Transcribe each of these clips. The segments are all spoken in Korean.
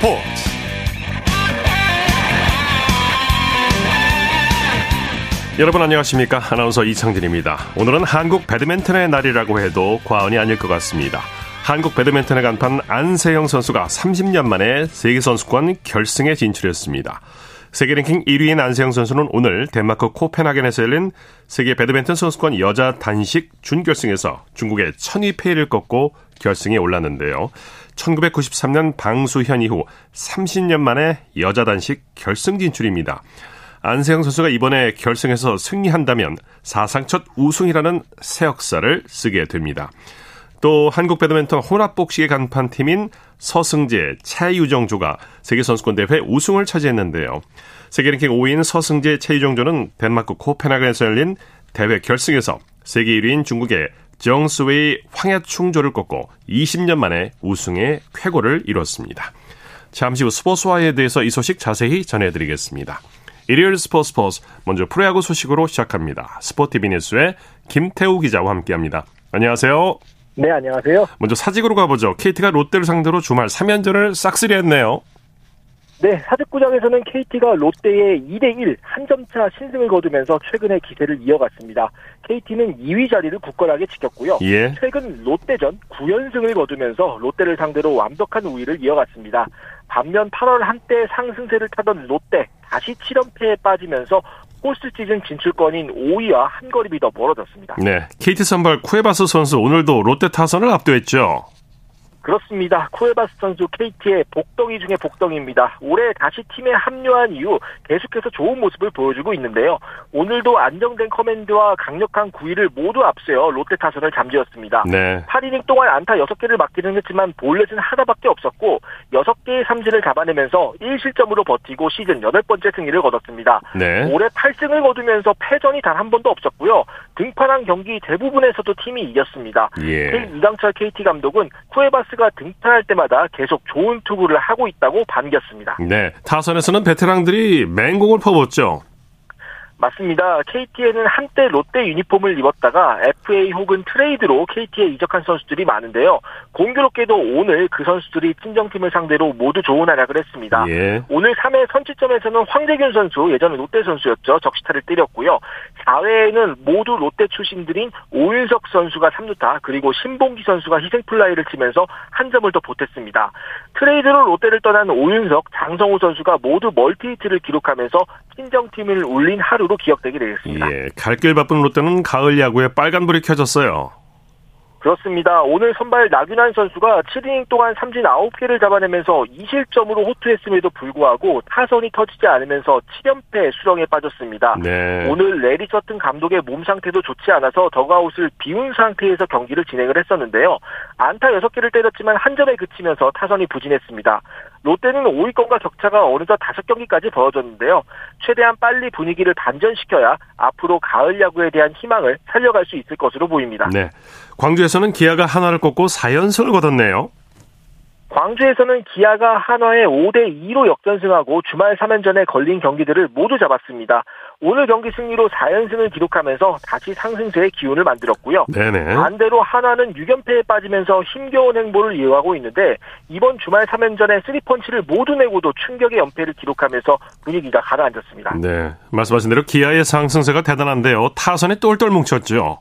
스포츠. 여러분 안녕하십니까? 아나운서 이창진입니다. 오늘은 한국 배드민턴의 날이라고 해도 과언이 아닐 것 같습니다. 한국 배드민턴의 간판 안세영 선수가 30년 만에 세계선수권 결승에 진출했습니다. 세계 랭킹 1위인 안세영 선수는 오늘 덴마크 코펜하겐에서 열린 세계 배드민턴 선수권 여자 단식 준결승에서 중국의 천위페이를 꺾고 결승에 올랐는데요. 1993년 방수현 이후 30년 만에 여자 단식 결승 진출입니다. 안세영 선수가 이번에 결승에서 승리한다면 사상 첫 우승이라는 새 역사를 쓰게 됩니다. 또 한국 배드민턴 혼합복식의 간판팀인 서승재, 차유정조가 세계선수권대회 우승을 차지했는데요. 세계 랭킹 5위인 서승재, 차유정조는 덴마크 코펜하겐에서 열린 대회 결승에서 세계 1위인 중국의 정스웨이 황야충조를 꺾고 20년 만에 우승의 쾌거를 이뤘습니다. 잠시 후 스포츠와에 대해서 이 소식 자세히 전해드리겠습니다. 일요일 스포츠 스포츠 먼저 프로야구 소식으로 시작합니다. 스포티비 뉴스의 김태우 기자와 함께합니다. 안녕하세요. 네, 안녕하세요. 먼저 사직으로 가보죠. KT가 롯데를 상대로 주말 3연전을 싹쓸이 했네요. 네, 사직구장에서는 KT가 롯데에 2대1 한 점차 신승을 거두면서 최근의 기세를 이어갔습니다. KT는 2위 자리를 굳건하게 지켰고요. 예. 최근 롯데전 9연승을 거두면서 롯데를 상대로 완벽한 우위를 이어갔습니다. 반면 8월 한때 상승세를 타던 롯데 다시 7연패에 빠지면서 포스트 시즌 진출권인 5위와 한 거리 더 멀어졌습니다. 네, KT 선발 쿠에바스 선수 오늘도 롯데 타선을 압도했죠. 그렇습니다. 쿠에바스 선수 KT의 복덩이 중에 복덩이입니다. 올해 다시 팀에 합류한 이후 계속해서 좋은 모습을 보여주고 있는데요. 오늘도 안정된 커맨드와 강력한 구위를 모두 앞세워 롯데 타선을 잠재웠습니다. 네. 8이닝 동안 안타 6개를 맞기는 했지만 볼넷은 하나밖에 없었고 6개의 삼진을 잡아내면서 1실점으로 버티고 시즌 8번째 승리를 거뒀습니다. 네. 올해 8승을 거두면서 패전이 단 한 번도 없었고요. 등판한 경기 대부분에서도 팀이 이겼습니다. 예. 이강철 KT 감독은 쿠에바스 선수가 등판할 때마다 계속 좋은 투구를 하고 있다고 반겼습니다. 네, 타선에서는 베테랑들이 맹공을 퍼붓죠. 맞습니다. KT에는 한때 롯데 유니폼을 입었다가 FA 혹은 트레이드로 KT에 이적한 선수들이 많은데요. 공교롭게도 오늘 그 선수들이 친정팀을 상대로 모두 좋은 활약을 했습니다. 예. 오늘 3회 선취점에서는 황재균 선수, 예전에 롯데 선수였죠. 적시타를 때렸고요. 4회에는 모두 롯데 출신들인 오윤석 선수가 3루타, 그리고 신봉기 선수가 희생플라이를 치면서 한 점을 더 보탰습니다. 트레이드로 롯데를 떠난 오윤석, 장성우 선수가 모두 멀티히트를 기록하면서 친정팀을 울린 하루로 기억되게 되겠습니다. 예, 갈 길 바쁜 롯데는 가을 야구에 빨간불이 켜졌어요. 그렇습니다. 오늘 선발 나균안 선수가 7이닝 동안 삼진 9개를 잡아내면서 2실점으로 호투했음에도 불구하고 타선이 터지지 않으면서 7연패 수렁에 빠졌습니다. 네. 오늘 레리 서튼 감독의 몸 상태도 좋지 않아서 더그아웃을 비운 상태에서 경기를 진행을 했었는데요. 안타 6개를 때렸지만 한 점에 그치면서 타선이 부진했습니다. 롯데는 5위권과 격차가 어느덧 5경기까지 벌어졌는데요. 최대한 빨리 분위기를 반전시켜야 앞으로 가을 야구에 대한 희망을 살려갈 수 있을 것으로 보입니다. 네. 광주에서는 기아가 하나를 꺾고 4연승을 거뒀네요. 광주에서는 기아가 한화에 5대 2로 역전승하고 주말 3연전에 걸린 경기들을 모두 잡았습니다. 오늘 경기 승리로 4연승을 기록하면서 다시 상승세의 기운을 만들었고요. 네네. 반대로 한화는 6연패에 빠지면서 힘겨운 행보를 이어가고 있는데 이번 주말 3연전에 3펀치를 모두 내고도 충격의 연패를 기록하면서 분위기가 가라앉았습니다. 네. 말씀하신 대로 기아의 상승세가 대단한데요. 타선이 똘똘 뭉쳤죠.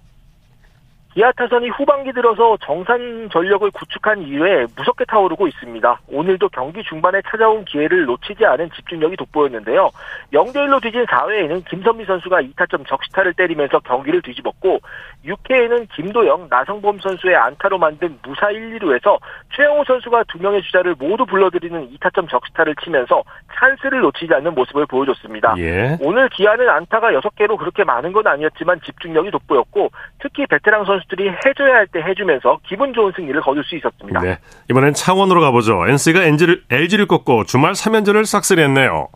기아 타선이 후반기 들어서 정산 전력을 구축한 이후에 무섭게 타오르고 있습니다. 오늘도 경기 중반에 찾아온 기회를 놓치지 않은 집중력이 돋보였는데요. 0대1로 뒤진 4회에는 김선미 선수가 2타점 적시타를 때리면서 경기를 뒤집었고 6회에는 김도영, 나성범 선수의 안타로 만든 무사 1, 2루에서 최영호 선수가 두 명의 주자를 모두 불러들이는 2타점 적시타를 치면서 찬스를 놓치지 않는 모습을 보여줬습니다. 예. 오늘 기아는 안타가 6개로 그렇게 많은 건 아니었지만 집중력이 돋보였고 특히 베테랑 선수 들이 해줘야 할 때 해주면서 기분 좋은 승리를 거둘 수 있었습니다. 네. 이번엔 창원으로 가보죠. NC가 LG를 꺾고 주말 3연전을 싹쓸이했네요.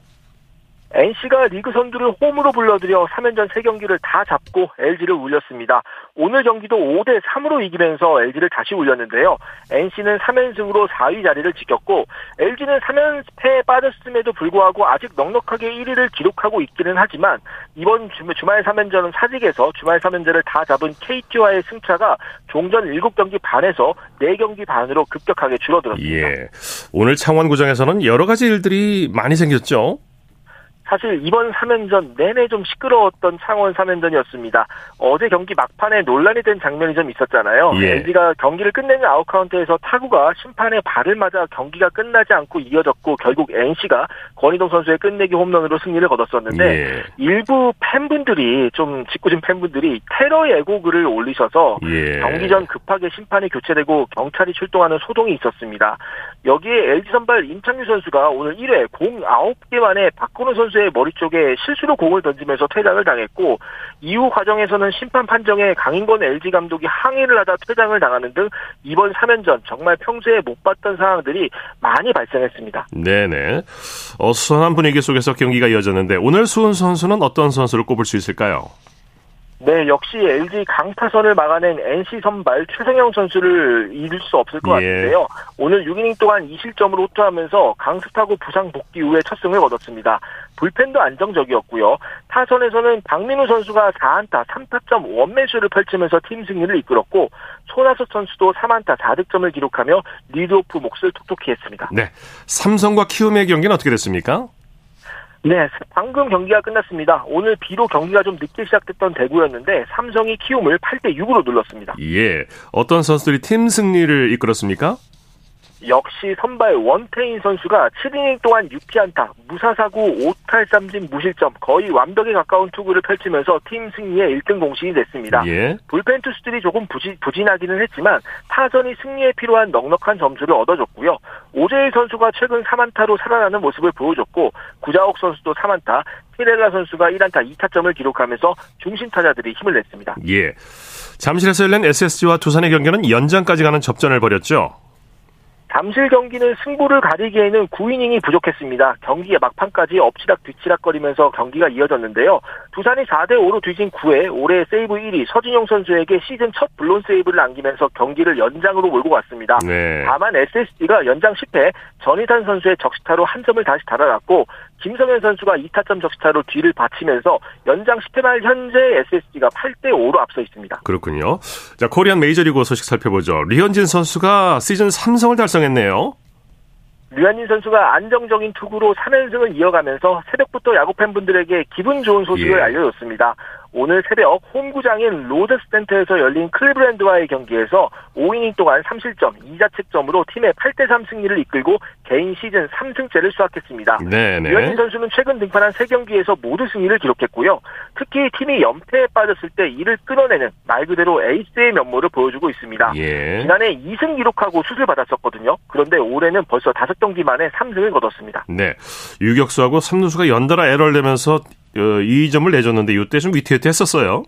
NC가 리그 선두를 홈으로 불러들여 3연전 3경기를 다 잡고 LG를 울렸습니다. 오늘 경기도 5대 3으로 이기면서 LG를 다시 울렸는데요. NC는 3연승으로 4위 자리를 지켰고 LG는 3연패에 빠졌음에도 불구하고 아직 넉넉하게 1위를 기록하고 있기는 하지만 이번 주말 3연전은 사직에서 주말 3연전을 다 잡은 KT와의 승차가 종전 7경기 반에서 4경기 반으로 급격하게 줄어들었습니다. 예. 오늘 창원구장에서는 여러 가지 일들이 많이 생겼죠. 사실 이번 3연전 내내 좀 시끄러웠던 창원 3연전이었습니다. 어제 경기 막판에 논란이 된 장면이 좀 있었잖아요. 예. LG가 경기를 끝내는 아웃카운트에서 타구가 심판의 발을 맞아 경기가 끝나지 않고 이어졌고 결국 NC가 권희동 선수의 끝내기 홈런으로 승리를 거뒀었는데 예. 일부 팬분들이 좀 직구진 팬분들이 테러 예고글을 올리셔서 예. 경기 전 급하게 심판이 교체되고 경찰이 출동하는 소동이 있었습니다. 여기에 LG 선발 임창규 선수가 오늘 1회 공 9개 만에 박근호 선수 의 머리 쪽에 실수로 공을 던지면서 퇴장을 당했고 이후 과정에서는 심판 판정에 강인권 LG 감독이 항의를 하다 퇴장을 당하는 등 이번 3연전 정말 평소에 못 봤던 상황들이 많이 발생했습니다. 네네. 어수선한 분위기 속에서 경기가 이어졌는데 오늘 수훈 선수는 어떤 선수를 꼽을 수 있을까요? 네, 역시 LG 강타선을 막아낸 NC 선발 최성영 선수를 잃을 수 없을 것 예. 같은데요. 오늘 6이닝 동안 2실점으로 호투하면서 강습하고 부상 복귀 후에 첫 승을 거뒀습니다. 불펜도 안정적이었고요. 타선에서는 박민우 선수가 4안타 3타점 원맨쇼를 펼치면서 팀 승리를 이끌었고 손아섭 선수도 3안타 4득점을 기록하며 리드오프 몫을 톡톡히 했습니다. 네, 삼성과 키움의 경기는 어떻게 됐습니까? 네, 방금 경기가 끝났습니다. 오늘 비록 경기가 좀 늦게 시작됐던 대구였는데 삼성이 키움을 8대 6으로 눌렀습니다. 예, 어떤 선수들이 팀 승리를 이끌었습니까? 역시 선발 원태인 선수가 7이닝 동안 6피안타, 무사사구 5탈 3진 무실점, 거의 완벽에 가까운 투구를 펼치면서 팀 승리의 1등 공신이 됐습니다. 예. 불펜 투수들이 조금 부진, 부진 하기는 했지만 타선이 승리에 필요한 넉넉한 점수를 얻어줬고요. 오재일 선수가 최근 3안타로 살아나는 모습을 보여줬고 구자옥 선수도 3안타, 히렐라 선수가 1안타 2타점을 기록하면서 중심 타자들이 힘을 냈습니다. 예. 잠실에서 열린 SSG와 두산의 경기는 연장까지 가는 접전을 벌였죠. 잠실 경기는 승부를 가리기에는 9이닝이 부족했습니다. 경기의 막판까지 엎치락 뒤치락거리면서 경기가 이어졌는데요. 두산이 4대5로 뒤진 9회 올해 세이브 1위 서진용 선수에게 시즌 첫 블론 세이브를 남기면서 경기를 연장으로 몰고 갔습니다. 네. 다만 SSG가 연장 10회 전희산 선수의 적시타로 한 점을 다시 달아났고 김성현 선수가 2타점 적시타로 뒤를 받치면서 연장 10회 말 현재 SSG가 8대 5로 앞서 있습니다. 그렇군요. 자, 코리안 메이저리그 소식 살펴보죠. 류현진 선수가 시즌 3승을 달성했네요. 류현진 선수가 안정적인 투구로 3연승을 이어가면서 새벽부터 야구 팬분들에게 기분 좋은 소식을 예. 알려줬습니다. 오늘 새벽 홈구장인 로저스센터에서 열린 클리블랜드와의 경기에서 5이닝 동안 3실점 2자책점으로 팀의 8대3 승리를 이끌고 개인 시즌 3승째를 수확했습니다. 네네. 류현진 선수는 최근 등판한 3경기에서 모두 승리를 기록했고요. 특히 팀이 연패에 빠졌을 때 이를 끊어내는 말 그대로 에이스의 면모를 보여주고 있습니다. 예. 지난해 2승 기록하고 수술 받았었거든요. 그런데 올해는 벌써 5경기 만에 3승을 거뒀습니다. 네. 유격수하고 3루수가 연달아 에러를 내면서 어, 이 점을 내줬는데 이때 좀 위태위태했었어요.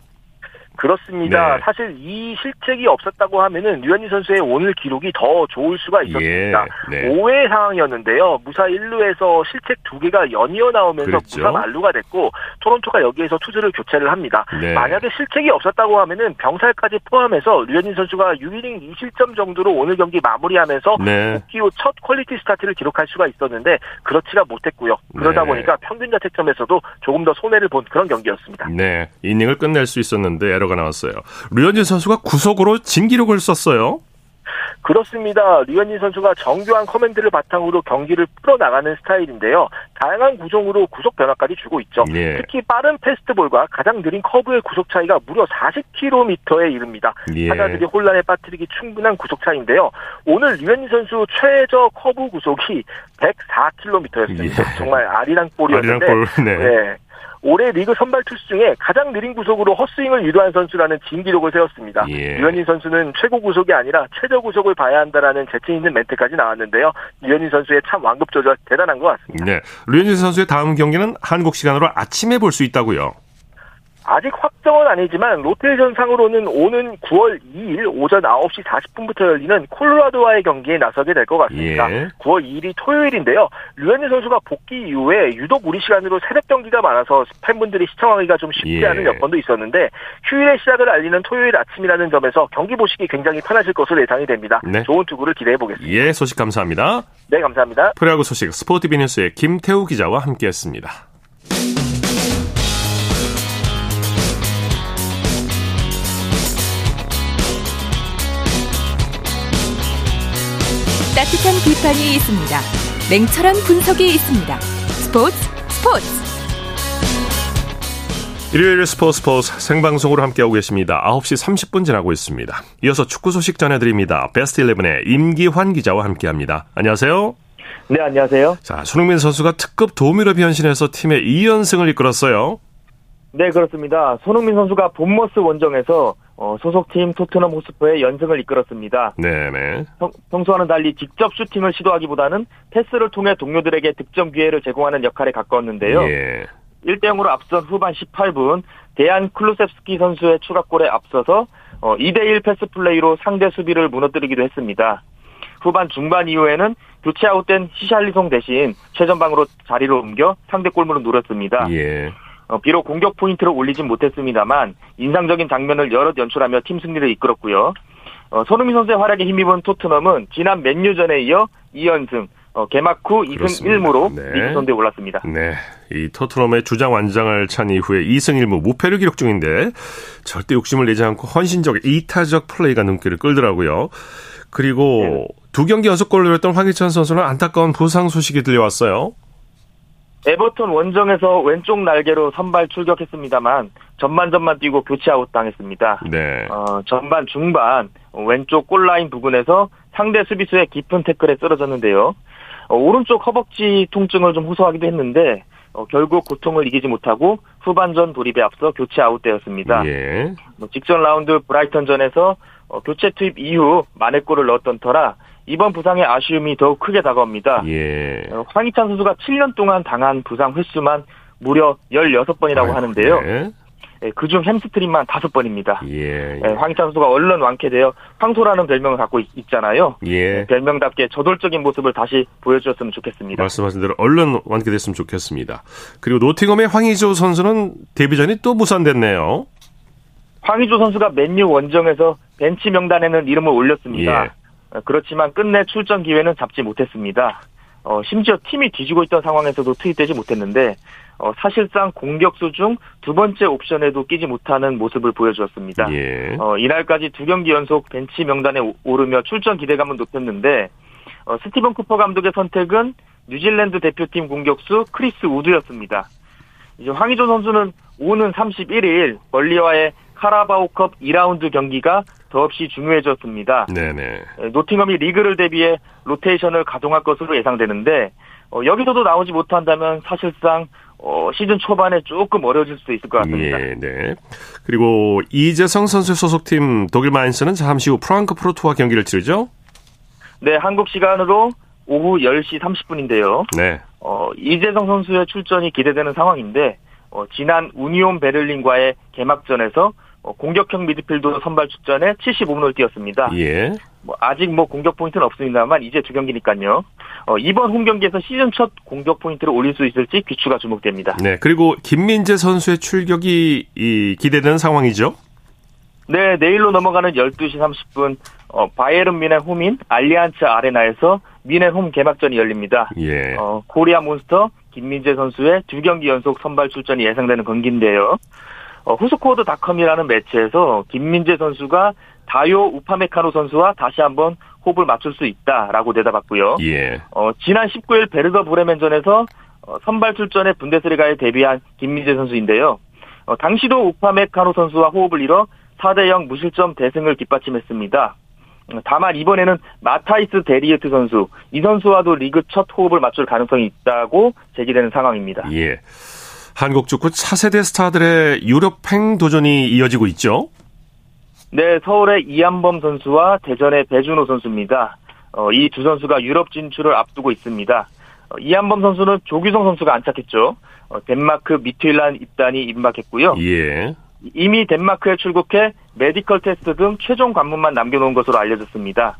그렇습니다. 네. 사실 이 실책이 없었다고 하면은 류현진 선수의 오늘 기록이 더 좋을 수가 있었습니다. 예. 네. 5회 상황이었는데요. 무사 1루에서 실책 2개가 연이어 나오면서 그랬죠? 무사 만루가 됐고 토론토가 여기에서 투수를 교체를 합니다. 네. 만약에 실책이 없었다고 하면은 병살까지 포함해서 류현진 선수가 6이닝 2실점 정도로 오늘 경기 마무리하면서 네. 복귀 후 첫 퀄리티 스타트를 기록할 수가 있었는데 그렇지가 못했고요. 그러다 네. 보니까 평균 자책점에서도 조금 더 손해를 본 그런 경기였습니다. 네. 이닝을 끝낼 수 있었는데 에러 결과가 나왔어요. 류현진 선수가 구속으로 진기록을 썼어요. 그렇습니다. 류현진 선수가 정교한 커맨드를 바탕으로 경기를 풀어나가는 스타일인데요. 다양한 구종으로 구속 변화까지 주고 있죠. 예. 특히 빠른 패스트볼과 가장 느린 커브의 구속 차이가 무려 40km에 이릅니다. 예. 타자들이 혼란에 빠뜨리기 충분한 구속 차이인데요. 오늘 류현진 선수 최저 커브 구속이 104km였습니다. 예. 정말 아리랑 볼이었는데 아리랑 볼, 네. 네. 올해 리그 선발 투수 중에 가장 느린 구속으로 헛스윙을 유도한 선수라는 진기록을 세웠습니다. 예. 류현진 선수는 최고 구속이 아니라 최저 구속을 봐야 한다라는 재치 있는 멘트까지 나왔는데요. 류현진 선수의 참 완급 조절 대단한 것 같습니다. 네. 류현진 선수의 다음 경기는 한국 시간으로 아침에 볼 수 있다고요. 아직 확정은 아니지만 로테이션 상으로는 오는 9월 2일 오전 9시 40분부터 열리는 콜로라도와의 경기에 나서게 될 것 같습니다. 예. 9월 2일이 토요일인데요. 류현진 선수가 복귀 이후에 유독 우리 시간으로 새벽 경기가 많아서 팬분들이 시청하기가 좀 쉽지 예. 않은 여건도 있었는데 휴일의 시작을 알리는 토요일 아침이라는 점에서 경기 보시기 굉장히 편하실 것으로 예상이 됩니다. 네. 좋은 투구를 기대해 보겠습니다. 예, 소식 감사합니다. 네, 감사합니다. 프로야구 소식 스포티비 뉴스의 김태우 기자와 함께했습니다. 따뜻한 비판이 있습니다. 냉철한 분석이 있습니다. 스포츠 스포츠 일요일 스포츠 스포츠 생방송으로 함께하고 계십니다. 9시 30분 지나고 있습니다. 이어서 축구 소식 전해드립니다. 베스트 11의 임기환 기자와 함께합니다. 안녕하세요. 네, 안녕하세요. 자, 손흥민 선수가 특급 도우미로 변신해서 팀의 2연승을 이끌었어요. 네, 그렇습니다. 손흥민 선수가 본머스 원정에서 어, 소속팀 토트넘 홋스퍼의 연승을 이끌었습니다. 네네. 평소와는 달리 직접 슈팅을 시도하기보다는 패스를 통해 동료들에게 득점 기회를 제공하는 역할에 가까웠는데요. 예. 1대 0으로 앞선 후반 18분 데얀 클루셉스키 선수의 추가골에 앞서서 어, 2대 1 패스 플레이로 상대 수비를 무너뜨리기도 했습니다. 후반 중반 이후에는 교체 아웃된 히샬리송 대신 최전방으로 자리를 옮겨 상대 골문을 노렸습니다. 예. 어, 비록 공격 포인트를 올리진 못했습니다만 인상적인 장면을 여럿 연출하며 팀 승리를 이끌었고요. 어, 손흥민 선수의 활약에 힘입은 토트넘은 지난 맨유전에 이어 2연승, 어, 개막 후 2승 그렇습니다. 1무로 네. 리그 선두에 올랐습니다. 네. 이 토트넘의 주장 완장을 찬 이후에 2승 1무 무패를 기록 중인데 절대 욕심을 내지 않고 헌신적 이타적 플레이가 눈길을 끌더라고요. 그리고 네. 두 경기 연속 골을 했던 황희찬 선수는 안타까운 부상 소식이 들려왔어요. 에버턴 원정에서 왼쪽 날개로 선발 출격했습니다만 전반전만 뛰고 교체 아웃 당했습니다. 네. 어, 전반 중반 왼쪽 골라인 부근에서 상대 수비수의 깊은 태클에 쓰러졌는데요. 어, 오른쪽 허벅지 통증을 좀 호소하기도 했는데 어, 결국 고통을 이기지 못하고 후반전 돌입에 앞서 교체 아웃되었습니다. 예. 뭐 직전 라운드 브라이턴전에서 어, 교체 투입 이후 만회골을 넣었던 터라 이번 부상의 아쉬움이 더욱 크게 다가옵니다. 예. 어, 황희찬 선수가 7년 동안 당한 부상 횟수만 무려 16번이라고 아유, 하는데요. 네. 예, 그중 햄스트링만 5번입니다. 예, 예. 예, 황희찬 선수가 얼른 완쾌되어 황소라는 별명을 갖고 있, 잖아요 예. 예. 별명답게 저돌적인 모습을 다시 보여주었으면 좋겠습니다. 말씀하신 대로 얼른 완쾌됐으면 좋겠습니다. 그리고 노팅엄의 황희조 선수는 데뷔전이 또 무산됐네요. 황의조 선수가 맨유 원정에서 벤치 명단에는 이름을 올렸습니다. 예. 어, 그렇지만 끝내 출전 기회는 잡지 못했습니다. 어, 심지어 팀이 뒤지고 있던 상황에서도 투입되지 못했는데 어, 사실상 공격수 중 두 번째 옵션에도 끼지 못하는 모습을 보여주었습니다. 예. 어, 이날까지 두 경기 연속 벤치 명단에 오르며 출전 기대감은 높였는데 어, 스티븐 쿠퍼 감독의 선택은 뉴질랜드 대표팀 공격수 크리스 우드였습니다. 이제 황희조 선수는 오는 31일 멀리와의 카라바오컵 2라운드 경기가 더없이 중요해졌습니다. 네네. 노팅엄이 리그를 대비해 로테이션을 가동할 것으로 예상되는데 어, 여기서도 나오지 못한다면 사실상 어, 시즌 초반에 조금 어려워질 수도 있을 것 같습니다. 예, 네. 그리고 이재성 선수 소속팀 독일 마인스는 잠시 후 프랑크 프로토와 경기를 치르죠? 네, 한국 시간으로 오후 10시 30분인데요. 네. 어, 이재성 선수의 출전이 기대되는 상황인데 어, 지난 우니온 베를린과의 개막전에서 어, 공격형 미드필더 선발 출전에 75분을 뛰었습니다. 예. 뭐 아직 뭐 공격 포인트는 없습니다만 이제 두 경기니까요. 어, 이번 홈 경기에서 시즌 첫 공격 포인트를 올릴 수 있을지 귀추가 주목됩니다. 네, 그리고 김민재 선수의 출격이 이, 기대되는 상황이죠. 네, 내일로 넘어가는 12시 30분 어, 바이에른 뮌헨 홈인 알리안츠 아레나에서 뮌헨 홈 개막전이 열립니다. 예. 어, 코리아 몬스터 김민재 선수의 두 경기 연속 선발 출전이 예상되는 경기인데요. 어, 후스코어드닷컴이라는 매체에서 김민재 선수가 다요 우파메카노 선수와 다시 한번 호흡을 맞출 수 있다라고 대답했고요. 예. 어, 지난 19일 베르더 브레멘전에서 어, 선발 출전에 분데스리가에 데뷔한 김민재 선수인데요. 어, 당시도 우파메카노 선수와 호흡을 이뤄 4대0 무실점 대승을 뒷받침했습니다. 어, 다만 이번에는 마타이스 데리흐트 선수, 이 선수와도 리그 첫 호흡을 맞출 가능성이 있다고 제기되는 상황입니다. 예. 한국 축구 차세대 스타들의 유럽행 도전이 이어지고 있죠? 네, 서울의 이한범 선수와 대전의 배준호 선수입니다. 어, 이 두 선수가 유럽 진출을 앞두고 있습니다. 어, 이한범 선수는 조규성 선수가 안착했죠. 어, 덴마크 미트윌란 입단이 임박했고요. 예. 이미 덴마크에 출국해 메디컬 테스트 등 최종 관문만 남겨놓은 것으로 알려졌습니다.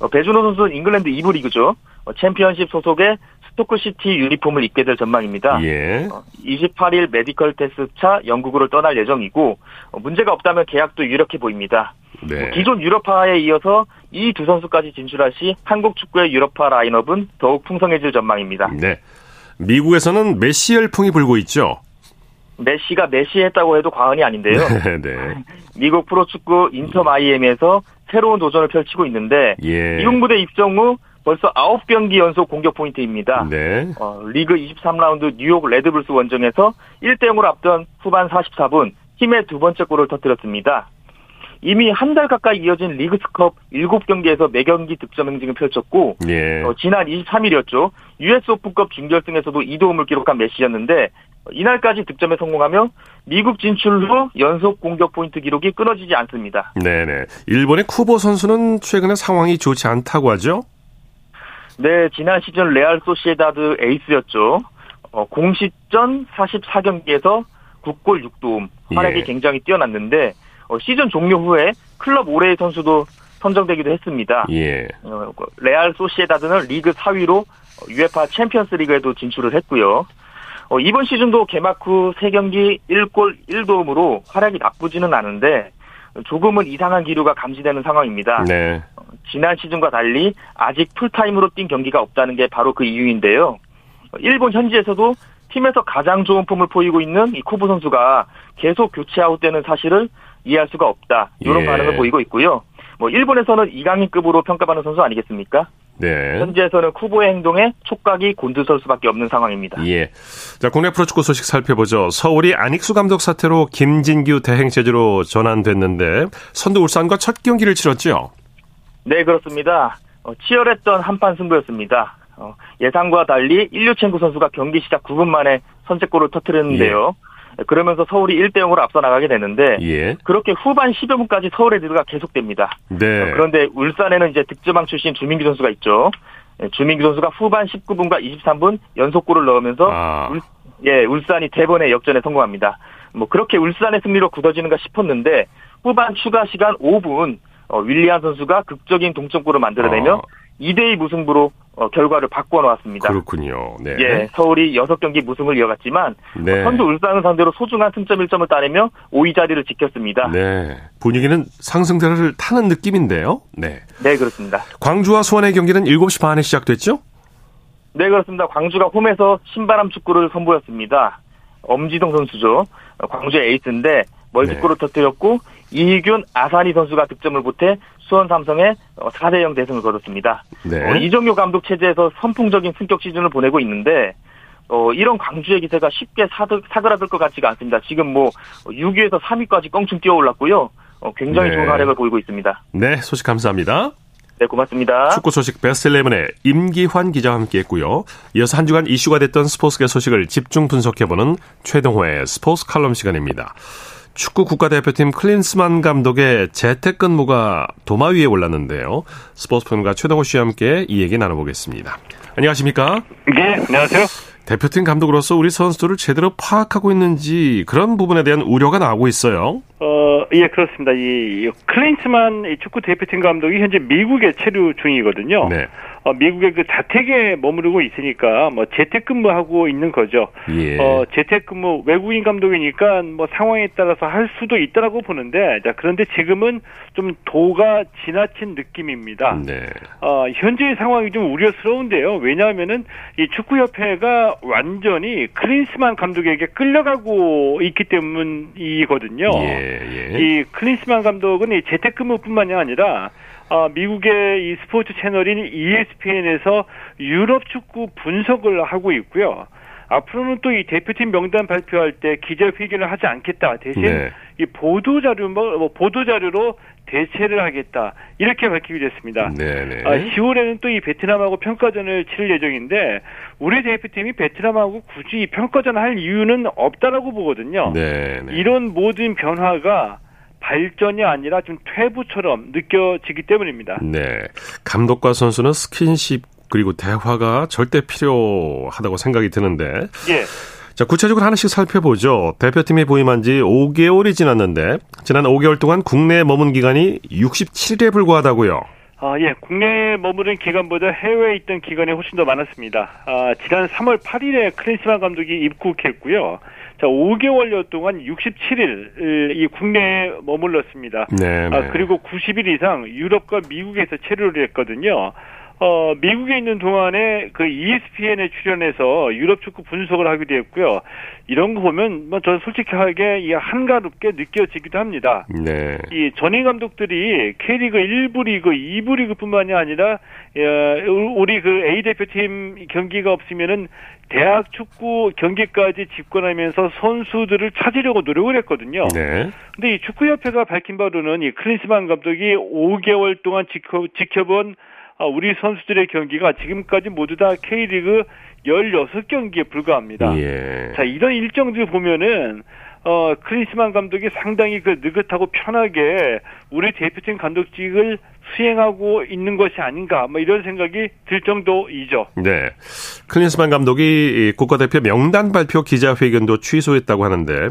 어, 배준호 선수는 잉글랜드 2부 리그죠. 어, 챔피언십 소속의 스토크시티 유니폼을 입게 될 전망입니다. 예. 28일 어, 메디컬 테스트차 영국으로 떠날 예정이고 어, 문제가 없다면 계약도 유력해 보입니다. 네. 기존 유럽파에 이어서 이 두 선수까지 진출할 시 한국 축구의 유럽파 라인업은 더욱 풍성해질 전망입니다. 네. 미국에서는 메시 열풍이 불고 있죠. 메시가 메시했다고 해도 과언이 아닌데요. 네, 네. 미국 프로축구 인터 마이애미에서 새로운 도전을 펼치고 있는데 예. 미국 무대 입성 후 벌써 9경기 연속 공격 포인트입니다. 네. 어, 리그 23라운드 뉴욕 레드불스 원정에서 1대 0으로 앞서던 후반 44분 팀의 두 번째 골을 터뜨렸습니다. 이미 한 달 가까이 이어진 리그스컵 7경기에서 매경기 득점 행진을 펼쳤고 예. 어, 지난 23일이었죠. US 오픈컵 준결승에서도 2도움을 기록한 메시였는데 어, 이날까지 득점에 성공하며 미국 진출 후 연속 공격 포인트 기록이 끊어지지 않습니다. 네네. 일본의 쿠보 선수는 최근에 상황이 좋지 않다고 하죠? 네, 지난 시즌 레알 소시에다드 에이스였죠. 어, 공식전 44경기에서 9골 6도움, 활약이 예. 굉장히 뛰어났는데 어, 시즌 종료 후에 클럽 올해의 선수도 선정되기도 했습니다. 예. 어, 레알 소시에다드는 리그 4위로 UEFA 챔피언스 리그에도 진출을 했고요. 어, 이번 시즌도 개막 후 3경기 1골 1도움으로 활약이 나쁘지는 않은데 조금은 이상한 기류가 감지되는 상황입니다. 네. 어, 지난 시즌과 달리 아직 풀타임으로 뛴 경기가 없다는 게 바로 그 이유인데요. 어, 일본 현지에서도 팀에서 가장 좋은 폼을 보이고 있는 이 쿠보 선수가 계속 교체 아웃되는 사실을 이해할 수가 없다. 이런 예. 반응을 보이고 있고요. 뭐 일본에서는 이강인급으로 평가받는 선수 아니겠습니까? 네. 현지에서는 쿠보의 행동에 촉각이 곤두설 수밖에 없는 상황입니다. 예. 자, 국내 프로축구 소식 살펴보죠. 서울이 안익수 감독 사태로 김진규 대행 체제로 전환됐는데 선두 울산과 첫 경기를 치렀죠. 네, 그렇습니다. 어, 치열했던 한판 승부였습니다. 어, 예상과 달리 일류첸구 선수가 경기 시작 9분 만에 선제골을 터뜨렸는데요. 예. 그러면서 서울이 1대 0으로 앞서 나가게 되는데 예. 그렇게 후반 10여 분까지 서울의 리드가 계속됩니다. 네. 그런데 울산에는 이제 득점왕 출신 주민규 선수가 있죠. 예, 주민규 선수가 후반 19분과 23분 연속골을 넣으면서 아. 울, 예, 울산이 대번의 역전에 성공합니다. 뭐 그렇게 울산의 승리로 굳어지는가 싶었는데 후반 추가 시간 5분 어, 윌리안 선수가 극적인 동점골을 만들어내며 아. 2대2 무승부로 어, 결과를 바꿔 놓았습니다. 그렇군요. 네. 예, 서울이 6경기 무승을 이어갔지만 네. 선두 울산을 상대로 소중한 승점 1점을 따내며 5위 자리를 지켰습니다. 네. 분위기는 상승세를 타는 느낌인데요. 네. 네, 그렇습니다. 광주와 수원의 경기는 7시 반에 시작됐죠? 네, 그렇습니다. 광주가 홈에서 신바람 축구를 선보였습니다. 엄지동 선수죠. 광주의 에이스인데 멀티골을 네. 터뜨렸고 이희균, 아사니 선수가 득점을 보태 수원 삼성의 4대 0 대승을 거뒀습니다. 네. 어, 이정효 감독 체제에서 선풍적인 승격 시즌을 보내고 있는데 어, 이런 광주의 기세가 쉽게 사드, 사그라들 것 같지가 않습니다. 지금 뭐 6위에서 3위까지 껑충 뛰어올랐고요. 어, 굉장히 네. 좋은 활약을 보이고 있습니다. 네, 소식 감사합니다. 네, 고맙습니다. 축구 소식 베스트11의 임기환 기자와 함께했고요. 이어서 한 주간 이슈가 됐던 스포츠계 소식을 집중 분석해보는 최동호의 스포츠 칼럼 시간입니다. 축구 국가대표팀 클린스만 감독의 재택근무가 도마 위에 올랐는데요. 스포츠 평론가 최동호 씨와 함께 이 얘기 나눠보겠습니다. 안녕하십니까? 네, 안녕하세요. 대표팀 감독으로서 우리 선수들을 제대로 파악하고 있는지 그런 부분에 대한 우려가 나오고 있어요. 어, 예, 그렇습니다. 이, 이 클린스만 축구 대표팀 감독이 현재 미국에 체류 중이거든요. 네. 어, 미국의 그 자택에 머무르고 있으니까 뭐 재택근무하고 있는 거죠. 예. 어, 재택근무 외국인 감독이니까 뭐 상황에 따라서 할 수도 있다라고 보는데 자 그런데 지금은 좀 도가 지나친 느낌입니다. 네. 어, 현재의 상황이 좀 우려스러운데요. 왜냐하면은 이 축구협회가 완전히 클린스만 감독에게 끌려가고 있기 때문이거든요. 예, 예. 이 클린스만 감독은 이 재택근무뿐만이 아니라 어, 미국의 이 스포츠 채널인 ESPN에서 유럽 축구 분석을 하고 있고요. 앞으로는 또 이 대표팀 명단 발표할 때 기자회견을 하지 않겠다. 대신 네. 이 보도 자료 뭐, 뭐 보도 자료로 대체를 하겠다. 이렇게 밝히게 됐습니다. 네, 네. 아, 10월에는 또 이 베트남하고 평가전을 치를 예정인데 우리 대표팀이 베트남하고 굳이 이 평가전 할 이유는 없다라고 보거든요. 네, 네. 이런 모든 변화가 발전이 아니라 좀 퇴부처럼 느껴지기 때문입니다. 네. 감독과 선수는 스킨십 그리고 대화가 절대 필요하다고 생각이 드는데. 예. 자, 구체적으로 하나씩 살펴보죠. 대표팀이 부임한 지 5개월이 지났는데 지난 5개월 동안 국내에 머문 기간이 67일에 불과하다고요. 아, 예. 국내에 머무른 기간보다 해외에 있던 기간이 훨씬 더 많았습니다. 아, 지난 3월 8일에 클린스만 감독이 입국했고요. 자, 5개월여 동안 67일 이 국내에 머물렀습니다. 네, 네. 아, 그리고 90일 이상 유럽과 미국에서 체류를 했거든요. 어, 미국에 있는 동안에 그 ESPN에 출연해서 유럽 축구 분석을 하기도 했고요. 이런 거 보면 뭐 저는 솔직하게 이 한가롭게 느껴지기도 합니다. 네. 이 전임 감독들이 K리그 1부 리그, 2부 리그뿐만이 아니라 우리 그 A 대표팀 경기가 없으면은 대학 축구 경기까지 집권하면서 선수들을 찾으려고 노력을 했거든요. 네. 근데 이 축구협회가 밝힌 바로는 이 클린스만 감독이 5개월 동안 지켜, 지켜본 아, 우리 선수들의 경기가 지금까지 모두 다 K리그 16경기에 불과합니다. 예. 자, 이런 일정들 보면은 어, 크리스만 감독이 상당히 그 느긋하고 편하게 우리 대표팀 감독직을 수행하고 있는 것이 아닌가, 뭐 이런 생각이 들 정도이죠. 네. 클린스만 감독이 국가대표 명단 발표 기자회견도 취소했다고 하는데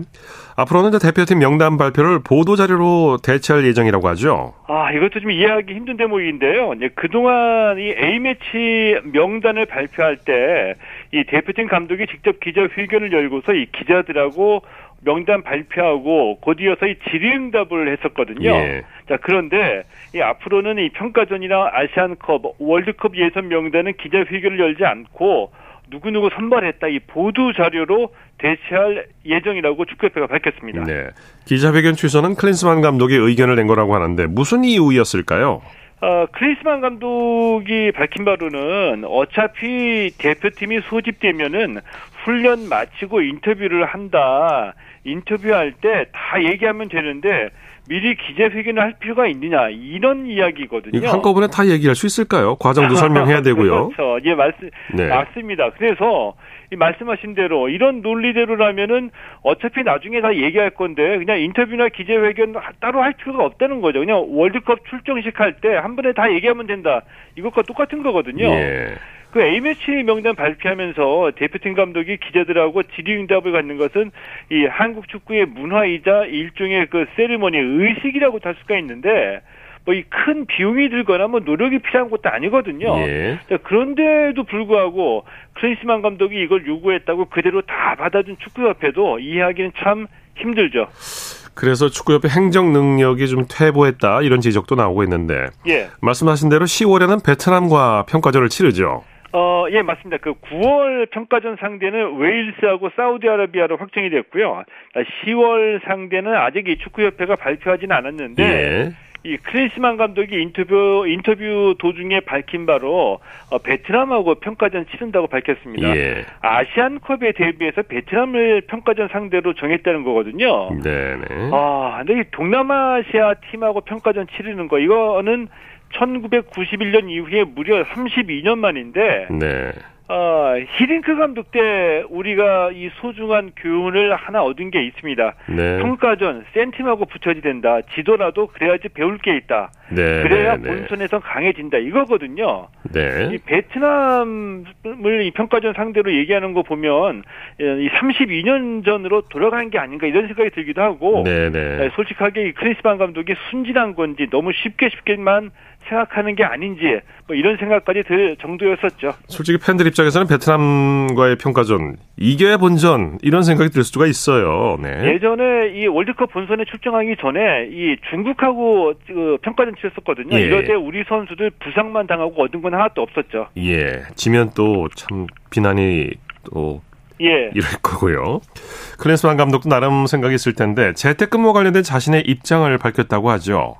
앞으로는 대표팀 명단 발표를 보도자료로 대체할 예정이라고 하죠. 아, 이것도 좀 이해하기 힘든 대목인데요. 이제 그동안 이 A매치 명단을 발표할 때 이 대표팀 감독이 직접 기자회견을 열고서 이 기자들하고 명단 발표하고 곧이어서 이 질의응답을 했었거든요. 예. 자 그런데 이 앞으로는 이 평가전이나 아시안컵, 월드컵 예선 명단은 기자회견을 열지 않고 누구누구 선발했다 이 보도 자료로 대체할 예정이라고 축구협회가 밝혔습니다. 네. 기자회견 취소는 클린스만 감독이 의견을 낸 거라고 하는데 무슨 이유였을까요? 어, 클린스만 감독이 밝힌 바로는 어차피 대표팀이 소집되면은 훈련 마치고 인터뷰를 한다. 인터뷰할 때 다 얘기하면 되는데 미리 기자회견을 할 필요가 있느냐 이런 이야기거든요. 한꺼번에 다 얘기할 수 있을까요? 과정도 설명해야 되고요. 그렇죠. 예, 말씀 네. 맞습니다. 그래서 이 말씀하신 대로 이런 논리대로라면은 어차피 나중에 다 얘기할 건데 그냥 인터뷰나 기자회견 따로 할 필요가 없다는 거죠. 그냥 월드컵 출정식 할 때 한 번에 다 얘기하면 된다. 이것과 똑같은 거거든요. 예. 그 A매치 명단 발표하면서 대표팀 감독이 기자들하고 질의응답을 갖는 것은 이 한국 축구의 문화이자 일종의 그 세리머니 의식이라고 할 수가 있는데 뭐 이 큰 비용이 들거나 뭐 노력이 필요한 것도 아니거든요. 예. 자, 그런데도 불구하고 클린스만 감독이 이걸 요구했다고 그대로 다 받아준 축구협회도 이해하기는 참 힘들죠. 그래서 축구협회 행정 능력이 좀 퇴보했다 이런 지적도 나오고 있는데 예. 말씀하신 대로 10월에는 베트남과 평가전을 치르죠. 어, 예, 맞습니다. 그 9월 평가전 상대는 웨일스하고 사우디아라비아로 확정이 됐고요. 10월 상대는 아직 이 축구협회가 발표하지는 않았는데 예. 이 클린스만 감독이 인터뷰 인터뷰 도중에 밝힌 바로 어, 베트남하고 평가전 치른다고 밝혔습니다. 예. 아시안컵에 대비해서 베트남을 평가전 상대로 정했다는 거거든요. 네네. 아, 근데 이 동남아시아 팀하고 평가전 치르는 거 이거는 1991년 이후에 무려 32년 만인데 네. 어, 히링크 감독 때 우리가 이 소중한 교훈을 하나 얻은 게 있습니다. 네. 평가전 센팀하고 붙여야 된다. 지도라도 그래야지 배울 게 있다. 네. 그래야 네, 네. 본선에서 강해진다. 이거거든요. 네. 이 베트남을 이 평가전 상대로 얘기하는 거 보면 이 32년 전으로 돌아간 게 아닌가 이런 생각이 들기도 하고 네, 네. 솔직하게 이 크리스반 감독이 순진한 건지 너무 쉽게 쉽게만 생각하는 게 아닌지 뭐 이런 생각까지 들 정도였었죠. 솔직히 팬들 입장에서는 베트남과의 평가전 이겨야 본전 이런 생각이 들 수가 있어요. 네. 예전에 이 월드컵 본선에 출정하기 전에 이 중국하고 그 평가전 치렀었거든요. 예. 이럴 때 우리 선수들 부상만 당하고 얻은 건 하나도 없었죠. 예. 지면 또 참 비난이 또 예. 이럴 거고요. 클린스만 감독도 나름 생각이 있을 텐데 재택근무 관련된 자신의 입장을 밝혔다고 하죠.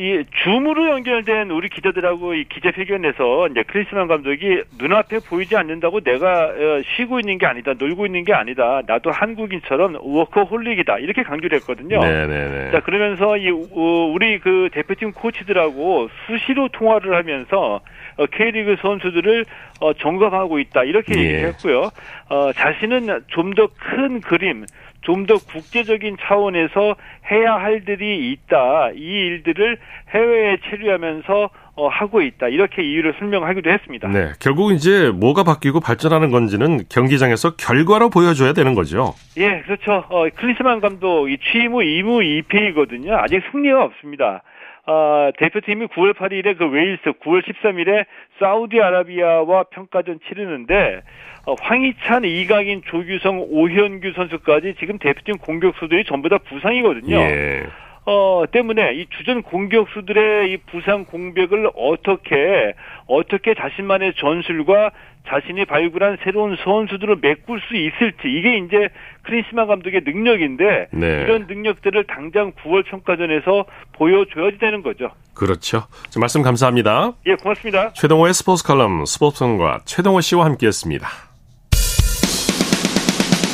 어, 이 줌으로 연결된 우리 기자들하고 이 기자회견에서 이제 크리스만 감독이 눈앞에 보이지 않는다고 내가 어, 쉬고 있는 게 아니다, 놀고 있는 게 아니다. 나도 한국인처럼 워커홀릭이다. 이렇게 강조를 했거든요. 네네네. 자, 그러면서 이 어, 우리 그 대표팀 코치들하고 수시로 통화를 하면서 어, K리그 선수들을 어, 점검하고 있다. 이렇게 예. 얘기했고요. 어, 자신은 좀 더 큰 그림, 좀 더 국제적인 차원에서 해야 할 일이 있다. 이 일들을 해외에 체류하면서 어, 하고 있다. 이렇게 이유를 설명하기도 했습니다. 네. 결국 이제 뭐가 바뀌고 발전하는 건지는 경기장에서 결과로 보여줘야 되는 거죠. 예, 그렇죠. 어, 클린스만 감독 이 취임 후 2무 2패이거든요. 아직 승리가 없습니다. 어, 대표팀이 9월 8일에 그 웨일스, 9월 13일에 사우디아라비아와 평가전 치르는데 어, 황희찬, 이강인, 조규성, 오현규 선수까지 지금 대표팀 공격수들이 전부 다 부상이거든요. 예. 어, 때문에 이 주전 공격수들의 이 부상 공백을 어떻게, 어떻게 자신만의 전술과 자신이 발굴한 새로운 선수들을 메꿀 수 있을지, 이게 이제 크리스마 감독의 능력인데, 네. 이런 능력들을 당장 9월 평가전에서 보여줘야 되는 거죠. 그렇죠. 말씀 감사합니다. 예, 고맙습니다. 최동호의 스포츠 칼럼, 스포츠선과 최동호 씨와 함께 했습니다.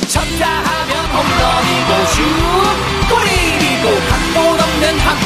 쳤다 하면 홈런이고 슛!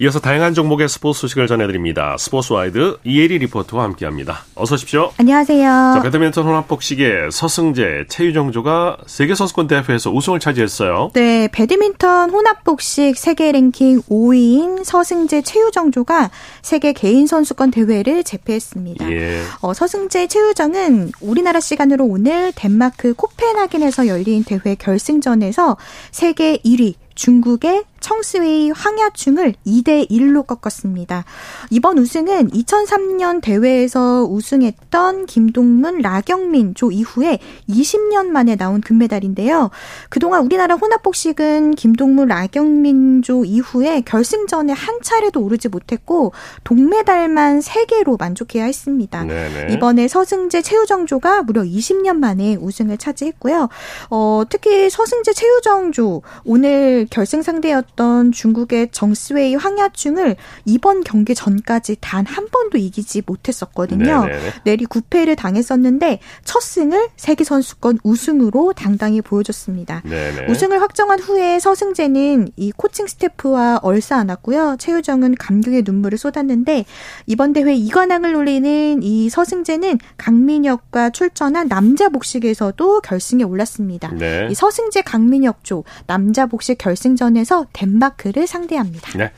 이어서 다양한 종목의 스포츠 소식을 전해드립니다. 스포츠와이드 이혜리 리포터와 함께합니다. 어서 오십시오. 안녕하세요. 자, 배드민턴 혼합복식의 서승재, 최유정조가 세계선수권 대회에서 우승을 차지했어요. 네, 배드민턴 혼합복식 세계 랭킹 5위인 서승재, 최유정조가 세계 개인 선수권 대회를 제패했습니다. 예. 어, 서승재, 최유정은 우리나라 시간으로 오늘 덴마크 코펜하겐에서 열린 대회 결승전에서 세계 1위 중국의 청스웨이 황야충을 2대 1로 꺾었습니다. 이번 우승은 2003년 대회에서 우승했던 김동문, 라경민 조 이후에 20년 만에 나온 금메달인데요. 그동안 우리나라 혼합복식은 김동문, 라경민 조 이후에 결승전에 한 차례도 오르지 못했고 동메달만 3개로 만족해야 했습니다. 네네. 이번에 서승재, 최우정조가 무려 20년 만에 우승을 차지했고요. 어, 특히 서승재, 최우정조 오늘 결승 상대였던 있었던 중국의 정스웨이 황야충을 이번 경기 전까지 단 한 번도 이기지 못했었거든요. 네네. 내리 9패를 당했었는데 첫 승을 세계 선수권 우승으로 당당히 보여줬습니다. 네네. 우승을 확정한 후에 서승재는 이 코칭 스태프와 얼싸안았고요. 최유정은 감격의 눈물을 쏟았는데 이번 대회 이관왕을 노리는 이 서승재는 강민혁과 출전한 남자 복식에서도 결승에 올랐습니다. 네. 이 서승재 강민혁 조 남자 복식 결승전에서 덴마크를 상대합니다. 네.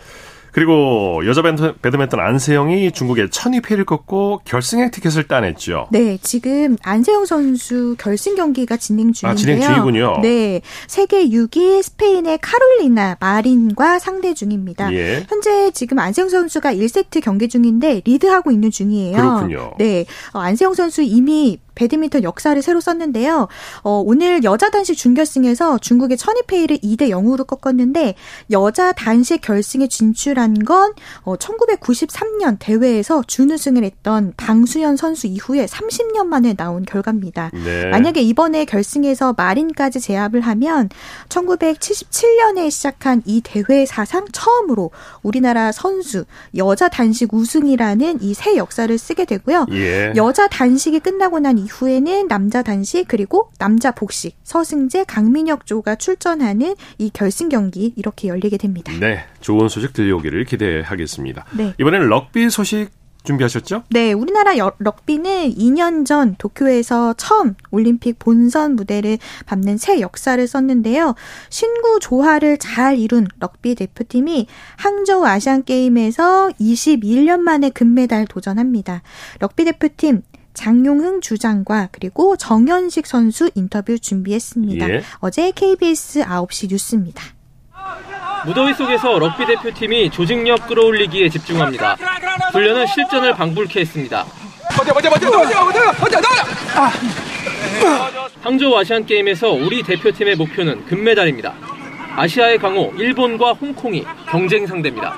그리고 여자 배드민턴 안세영이 중국의 천이패를 꺾고 결승행 티켓을 따냈죠. 네, 지금 안세영 선수 결승 경기가 진행 중인데요. 아, 진행 중이군요. 네, 세계 6위 스페인의 카롤리나 마린과 상대 중입니다. 예. 현재 지금 안세영 선수가 1세트 경기 중인데 리드하고 있는 중이에요. 그렇군요. 네, 어, 안세영 선수 이미 배드민턴 역사를 새로 썼는데요. 어, 오늘 여자 단식 준결승에서 중국의 천이페이를 2대 0으로 꺾었는데 여자 단식 결승에 진출한 건 어, 1993년 대회에서 준우승을 했던 방수현 선수 이후에 30년 만에 나온 결과입니다. 네. 만약에 이번에 결승에서 마린까지 제압을 하면 1977년에 시작한 이 대회 사상 처음으로 우리나라 선수 여자 단식 우승이라는 이 새 역사를 쓰게 되고요. 예. 여자 단식이 끝나고 난 이후 에는 남자 단식 그리고 남자 복식 서승재 강민혁 조가 출전하는 이 결승 경기 이렇게 열리게 됩니다. 네, 좋은 소식 들려오기를 기대하겠습니다. 네. 이번에는 럭비 소식 준비하셨죠? 네, 우리나라 럭비는 2년 전 도쿄에서 처음 올림픽 본선 무대를 밟는 새 역사를 썼는데요. 신구 조화를 잘 이룬 럭비 대표팀이 항저우 아시안 게임에서 21년 만에 금메달 도전합니다. 럭비 대표팀 장용흥 주장과 그리고 정현식 선수 인터뷰 준비했습니다. 예. 어제 KBS 9시 뉴스입니다. 무더위 속에서 럭비 대표팀이 조직력 끌어올리기에 집중합니다. 훈련은 실전을 방불케 했습니다. 항저우 아시안 게임에서 우리 대표팀의 목표는 금메달입니다. 아시아의 강호 일본과 홍콩이 경쟁 상대입니다.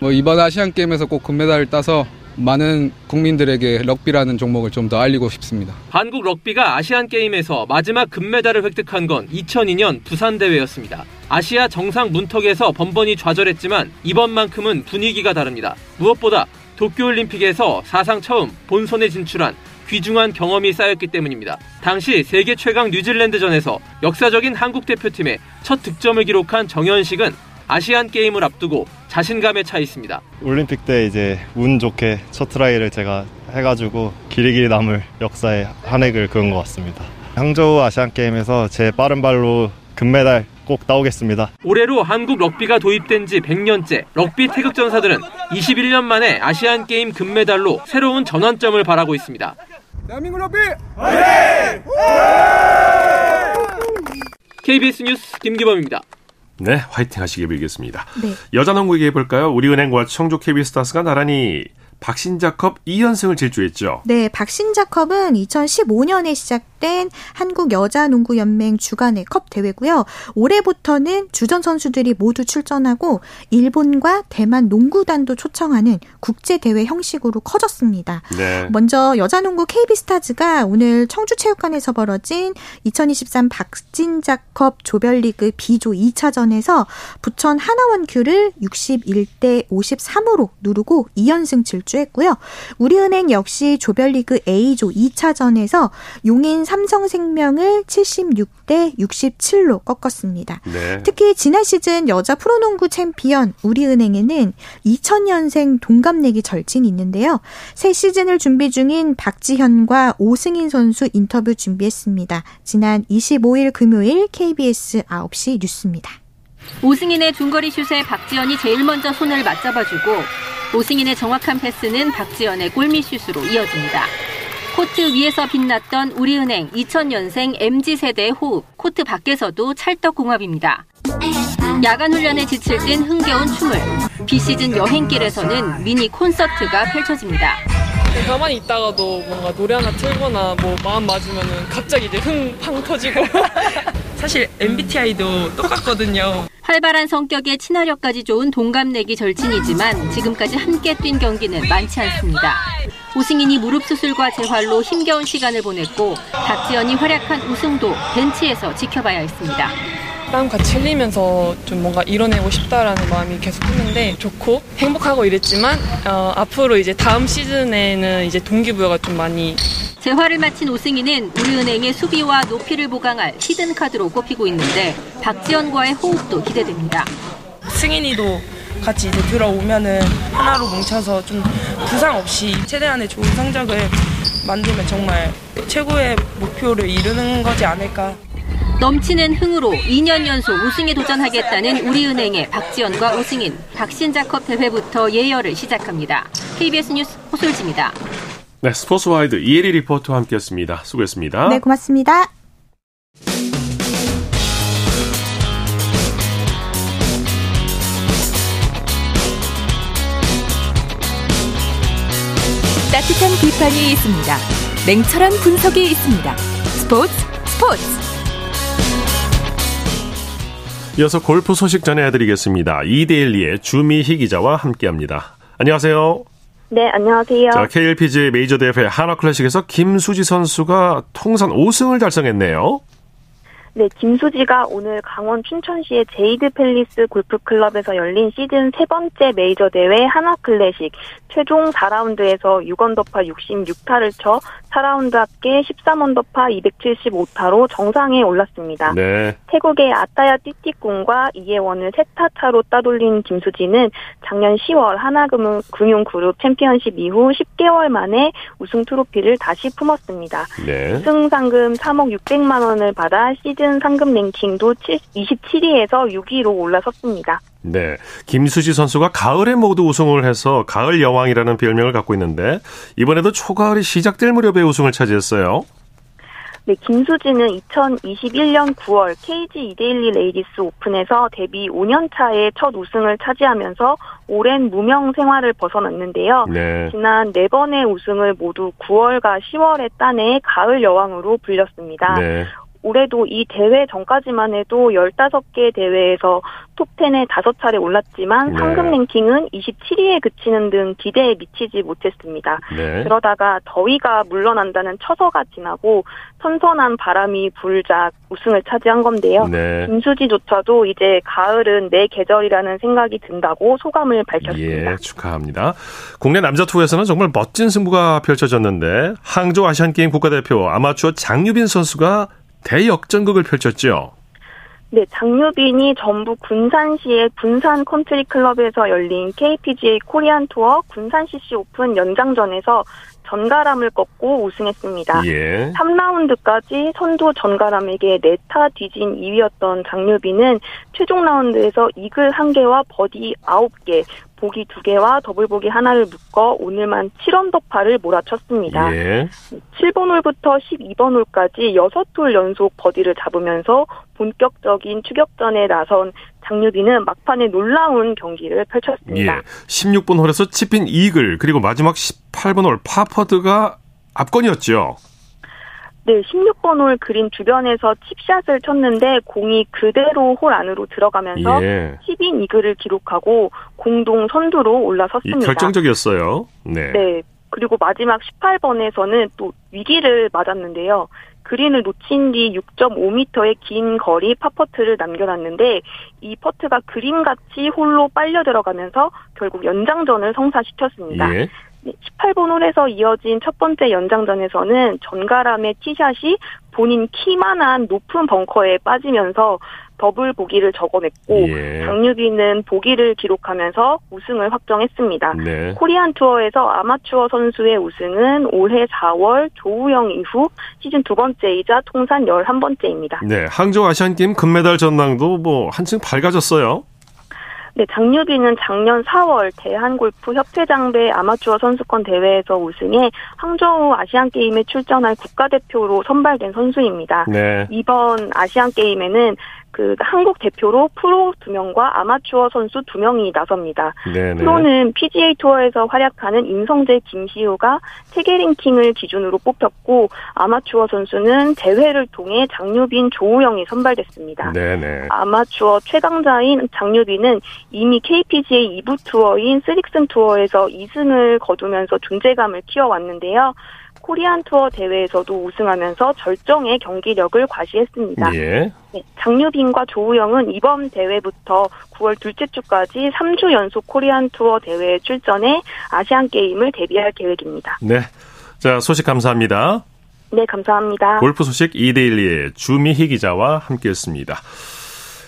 뭐 이번 아시안 게임에서 꼭 금메달을 따서 많은 국민들에게 럭비라는 종목을 좀 더 알리고 싶습니다. 한국 럭비가 아시안 게임에서 마지막 금메달을 획득한 건 2002년 부산 대회였습니다. 아시아 정상 문턱에서 번번이 좌절했지만 이번만큼은 분위기가 다릅니다. 무엇보다 도쿄올림픽에서 사상 처음 본선에 진출한 귀중한 경험이 쌓였기 때문입니다. 당시 세계 최강 뉴질랜드전에서 역사적인 한국 대표팀의 첫 득점을 기록한 정연식은 아시안 게임을 앞두고 자신감에 차 있습니다. 올림픽 때 이제 운 좋게 첫 트라이를 제가 해가지고 길이 길이 남을 역사의 한 획을 그은 것 같습니다. 항저우 아시안 게임에서 제 빠른 발로 금메달 꼭 따오겠습니다. 올해로 한국 럭비가 도입된 지 100년째 럭비 태극전사들은 21년 만에 아시안 게임 금메달로 새로운 전환점을 바라고 있습니다. 대한민국 럭비 화이팅! KBS 뉴스 김기범입니다. 네, 화이팅 하시길 빌겠습니다. 네. 여자 농구 얘기해 볼까요? 우리은행과 청주 KB스타스가 나란히 박신자컵 2연승을 질주했죠. 네, 박신자컵은 2015년에 시작된 한국 여자농구연맹 주간의 컵 대회고요. 올해부터는 주전 선수들이 모두 출전하고 일본과 대만 농구단도 초청하는 국제 대회 형식으로 커졌습니다. 네. 먼저 여자농구 KB스타즈가 오늘 청주체육관에서 벌어진 2023 박진자컵 조별리그 B조 2차전에서 부천 하나원큐를 61대 53으로 누르고 2연승 질주 완주했고요. 우리은행 역시 조별리그 A조 2차전에서 용인 삼성생명을 76대 67로 꺾었습니다. 네. 특히 지난 시즌 여자 프로농구 챔피언 우리은행에는 2000년생 동갑내기 절친이 있는데요. 새 시즌을 준비 중인 박지현과 오승인 선수 인터뷰 준비했습니다. 지난 25일 금요일 KBS 9시 뉴스입니다. 오승인의 중거리 슛에 박지현이 제일 먼저 손을 맞잡아주고 오승인의 정확한 패스는 박지현의 골밑슛으로 이어집니다. 코트 위에서 빛났던 우리은행 2000년생 MZ세대의 호흡, 코트 밖에서도 찰떡궁합입니다. 야간 훈련에 지칠 땐 흥겨운 춤을, 비시즌 여행길에서는 미니 콘서트가 펼쳐집니다. 가만히 있다가도 뭔가 노래 하나 틀거나 뭐 마음 맞으면 갑자기 이제 흥팡 터지고 사실 MBTI도 똑같거든요. 활발한 성격에 친화력까지 좋은 동갑내기 절친이지만 지금까지 함께 뛴 경기는 많지 않습니다. 오승인이 무릎 수술과 재활로 힘겨운 시간을 보냈고 박지연이 활약한 우승도 벤치에서 지켜봐야 했습니다. 땀 같이 흘리면서 좀 뭔가 이뤄내고 싶다라는 마음이 계속 했는데 좋고 행복하고 이랬지만 어, 앞으로 이제 다음 시즌에는 이제 동기부여가 좀 많이 재활을 마친 오승희는 우리은행의 수비와 높이를 보강할 히든 카드로 꼽히고 있는데 박지현과의 호흡도 기대됩니다. 승인이도 같이 이제 들어오면은 하나로 뭉쳐서 좀 부상 없이 최대한의 좋은 성적을 만들면 정말 최고의 목표를 이루는 거지 않을까. 넘치는 흥으로 2년 연속 우승에 도전하겠다는 우리은행의 박지현과 오승인, 박신자컵 대회부터 예열을 시작합니다. KBS 뉴스 허솔지입니다. 네, 스포츠와이드 이혜리 리포터와 함께했습니다. 수고했습니다. 네, 고맙습니다. 따뜻한 비판이 있습니다. 냉철한 분석이 있습니다. 스포츠 스포츠. 이어서 골프 소식 전해드리겠습니다. 이데일리의 주미희 기자와 함께합니다. 안녕하세요. 네, 안녕하세요. 자, KLPGA 메이저 대회 한화 클래식에서 김수지 선수가 통산 5승을 달성했네요. 네, 김수지가 오늘 강원 춘천시의 제이드 팰리스 골프클럽에서 열린 시즌 세 번째 메이저 대회 한화 클래식 최종 4라운드에서 6언더파 66타를 쳐 4라운드 합계 13언더파 275타로 정상에 올랐습니다. 네. 태국의 아타야 티띠꾼과 이예원을 세 타 차로 따돌린 김수지는 작년 10월 하나금융그룹 챔피언십 이후 10개월 만에 우승 트로피를 다시 품었습니다. 네. 우승 상금 3억 600만 원을 받아 시즌 상금 랭킹도 27위에서 6위로 올라섰습니다. 네. 김수지 선수가 가을에 모두 우승을 해서 가을 여왕이라는 별명을 갖고 있는데 이번에도 초가을이 시작될 무렵에 우승을 차지했어요. 네, 김수지는 2021년 9월 KG 이데일리 레이디스 오픈에서 데뷔 5년 차에 첫 우승을 차지하면서 오랜 무명 생활을 벗어났는데요. 네. 지난 4번의 우승을 모두 9월과 10월에 따내 가을 여왕으로 불렸습니다. 네. 올해도 이 대회 전까지만 해도 15개 대회에서 톱10에 5차례 올랐지만 네. 상금 랭킹은 27위에 그치는 등 기대에 미치지 못했습니다. 네. 그러다가 더위가 물러난다는 처서가 지나고 선선한 바람이 불자 우승을 차지한 건데요. 네. 김수지조차도 이제 가을은 내 계절이라는 생각이 든다고 소감을 밝혔습니다. 예, 축하합니다. 국내 남자 투어에서는 정말 멋진 승부가 펼쳐졌는데 항저우 아시안게임 국가대표 아마추어 장유빈 선수가 대역전극을 펼쳤죠. 네, 장유빈이 전북 군산시의 군산 컨트리 클럽에서 열린 KPGA 코리안 투어 군산 CC 오픈 연장전에서 전가람을 꺾고 우승했습니다. 예. 3라운드까지 선두 전가람에게 네 타 뒤진 2위였던 장유빈은 최종 라운드에서 이글 1개와 버디 9개, 보기 2개와 더블 보기 하나를 묶어 오늘만 7언더파를 몰아쳤습니다. 예. 7번 홀부터 12번 홀까지 6홀 연속 버디를 잡으면서 본격적인 추격전에 나선 장유빈은 막판에 놀라운 경기를 펼쳤습니다. 예. 16번 홀에서 칩인 이글 그리고 마지막 18번 홀 파 퍼트가 압권이었죠. 네, 16번 홀 그린 주변에서 칩샷을 쳤는데 공이 그대로 홀 안으로 들어가면서 예. 10인 이글을 기록하고 공동 선두로 올라섰습니다. 결정적이었어요. 네. 네. 그리고 마지막 18번에서는 또 위기를 맞았는데요. 그린을 놓친 뒤 6.5m의 긴 거리 파퍼트를 남겨놨는데 이 퍼트가 그림같이 홀로 빨려 들어가면서 결국 연장전을 성사시켰습니다. 예. 18번 홀에서 이어진 첫 번째 연장전에서는 전가람의 티샷이 본인 키만한 높은 벙커에 빠지면서 더블 보기를 적어냈고 예. 장유빈은 보기를 기록하면서 우승을 확정했습니다. 네. 코리안 투어에서 아마추어 선수의 우승은 올해 4월 조우영 이후 시즌 두 번째이자 통산 11번째입니다. 네, 항저우 아시안게임 금메달 전망도 뭐 한층 밝아졌어요. 네, 장유빈은 작년 4월 대한골프 협회장배 아마추어 선수권 대회에서 우승해 항저우 아시안게임에 출전할 국가대표로 선발된 선수입니다. 네. 이번 아시안게임에는 그 한국 대표로 프로 두 명과 아마추어 선수 두 명이 나섭니다. 네네. 프로는 PGA 투어에서 활약하는 임성재, 김시우가 세계 랭킹을 기준으로 뽑혔고 아마추어 선수는 대회를 통해 장유빈, 조우영이 선발됐습니다. 네네. 아마추어 최강자인 장유빈은 이미 KPGA 2부 투어인 스릭슨 투어에서 2승을 거두면서 존재감을 키워왔는데요. 코리안 투어 대회에서도 우승하면서 절정의 경기력을 과시했습니다. 예. 네, 장유빈과 조우영은 이번 대회부터 9월 둘째 주까지 3주 연속 코리안 투어 대회에 출전해 아시안 게임을 데뷔할 계획입니다. 네. 자, 소식 감사합니다. 네, 감사합니다. 골프 소식 이데일리의 주미희 기자와 함께했습니다.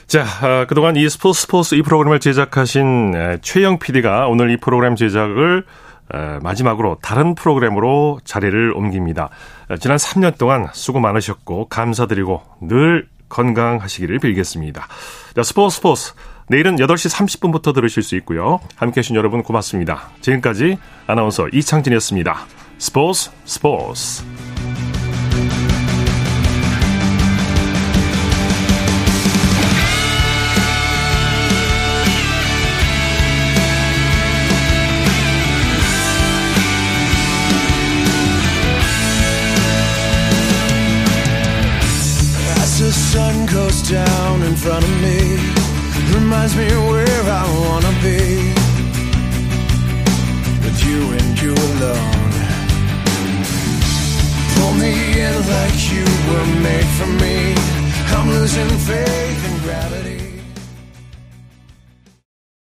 자, 아, 그동안 이 스포츠 스포츠 이 프로그램을 제작하신 최영 PD가 오늘 이 프로그램 제작을 마지막으로 다른 프로그램으로 자리를 옮깁니다. 지난 3년 동안 수고 많으셨고 감사드리고 늘 건강하시기를 빌겠습니다. 자, 스포츠 스포츠. 내일은 8시 30분부터 들으실 수 있고요. 함께 해주신 여러분 고맙습니다. 지금까지 아나운서 이창진이었습니다. 스포츠 스포츠.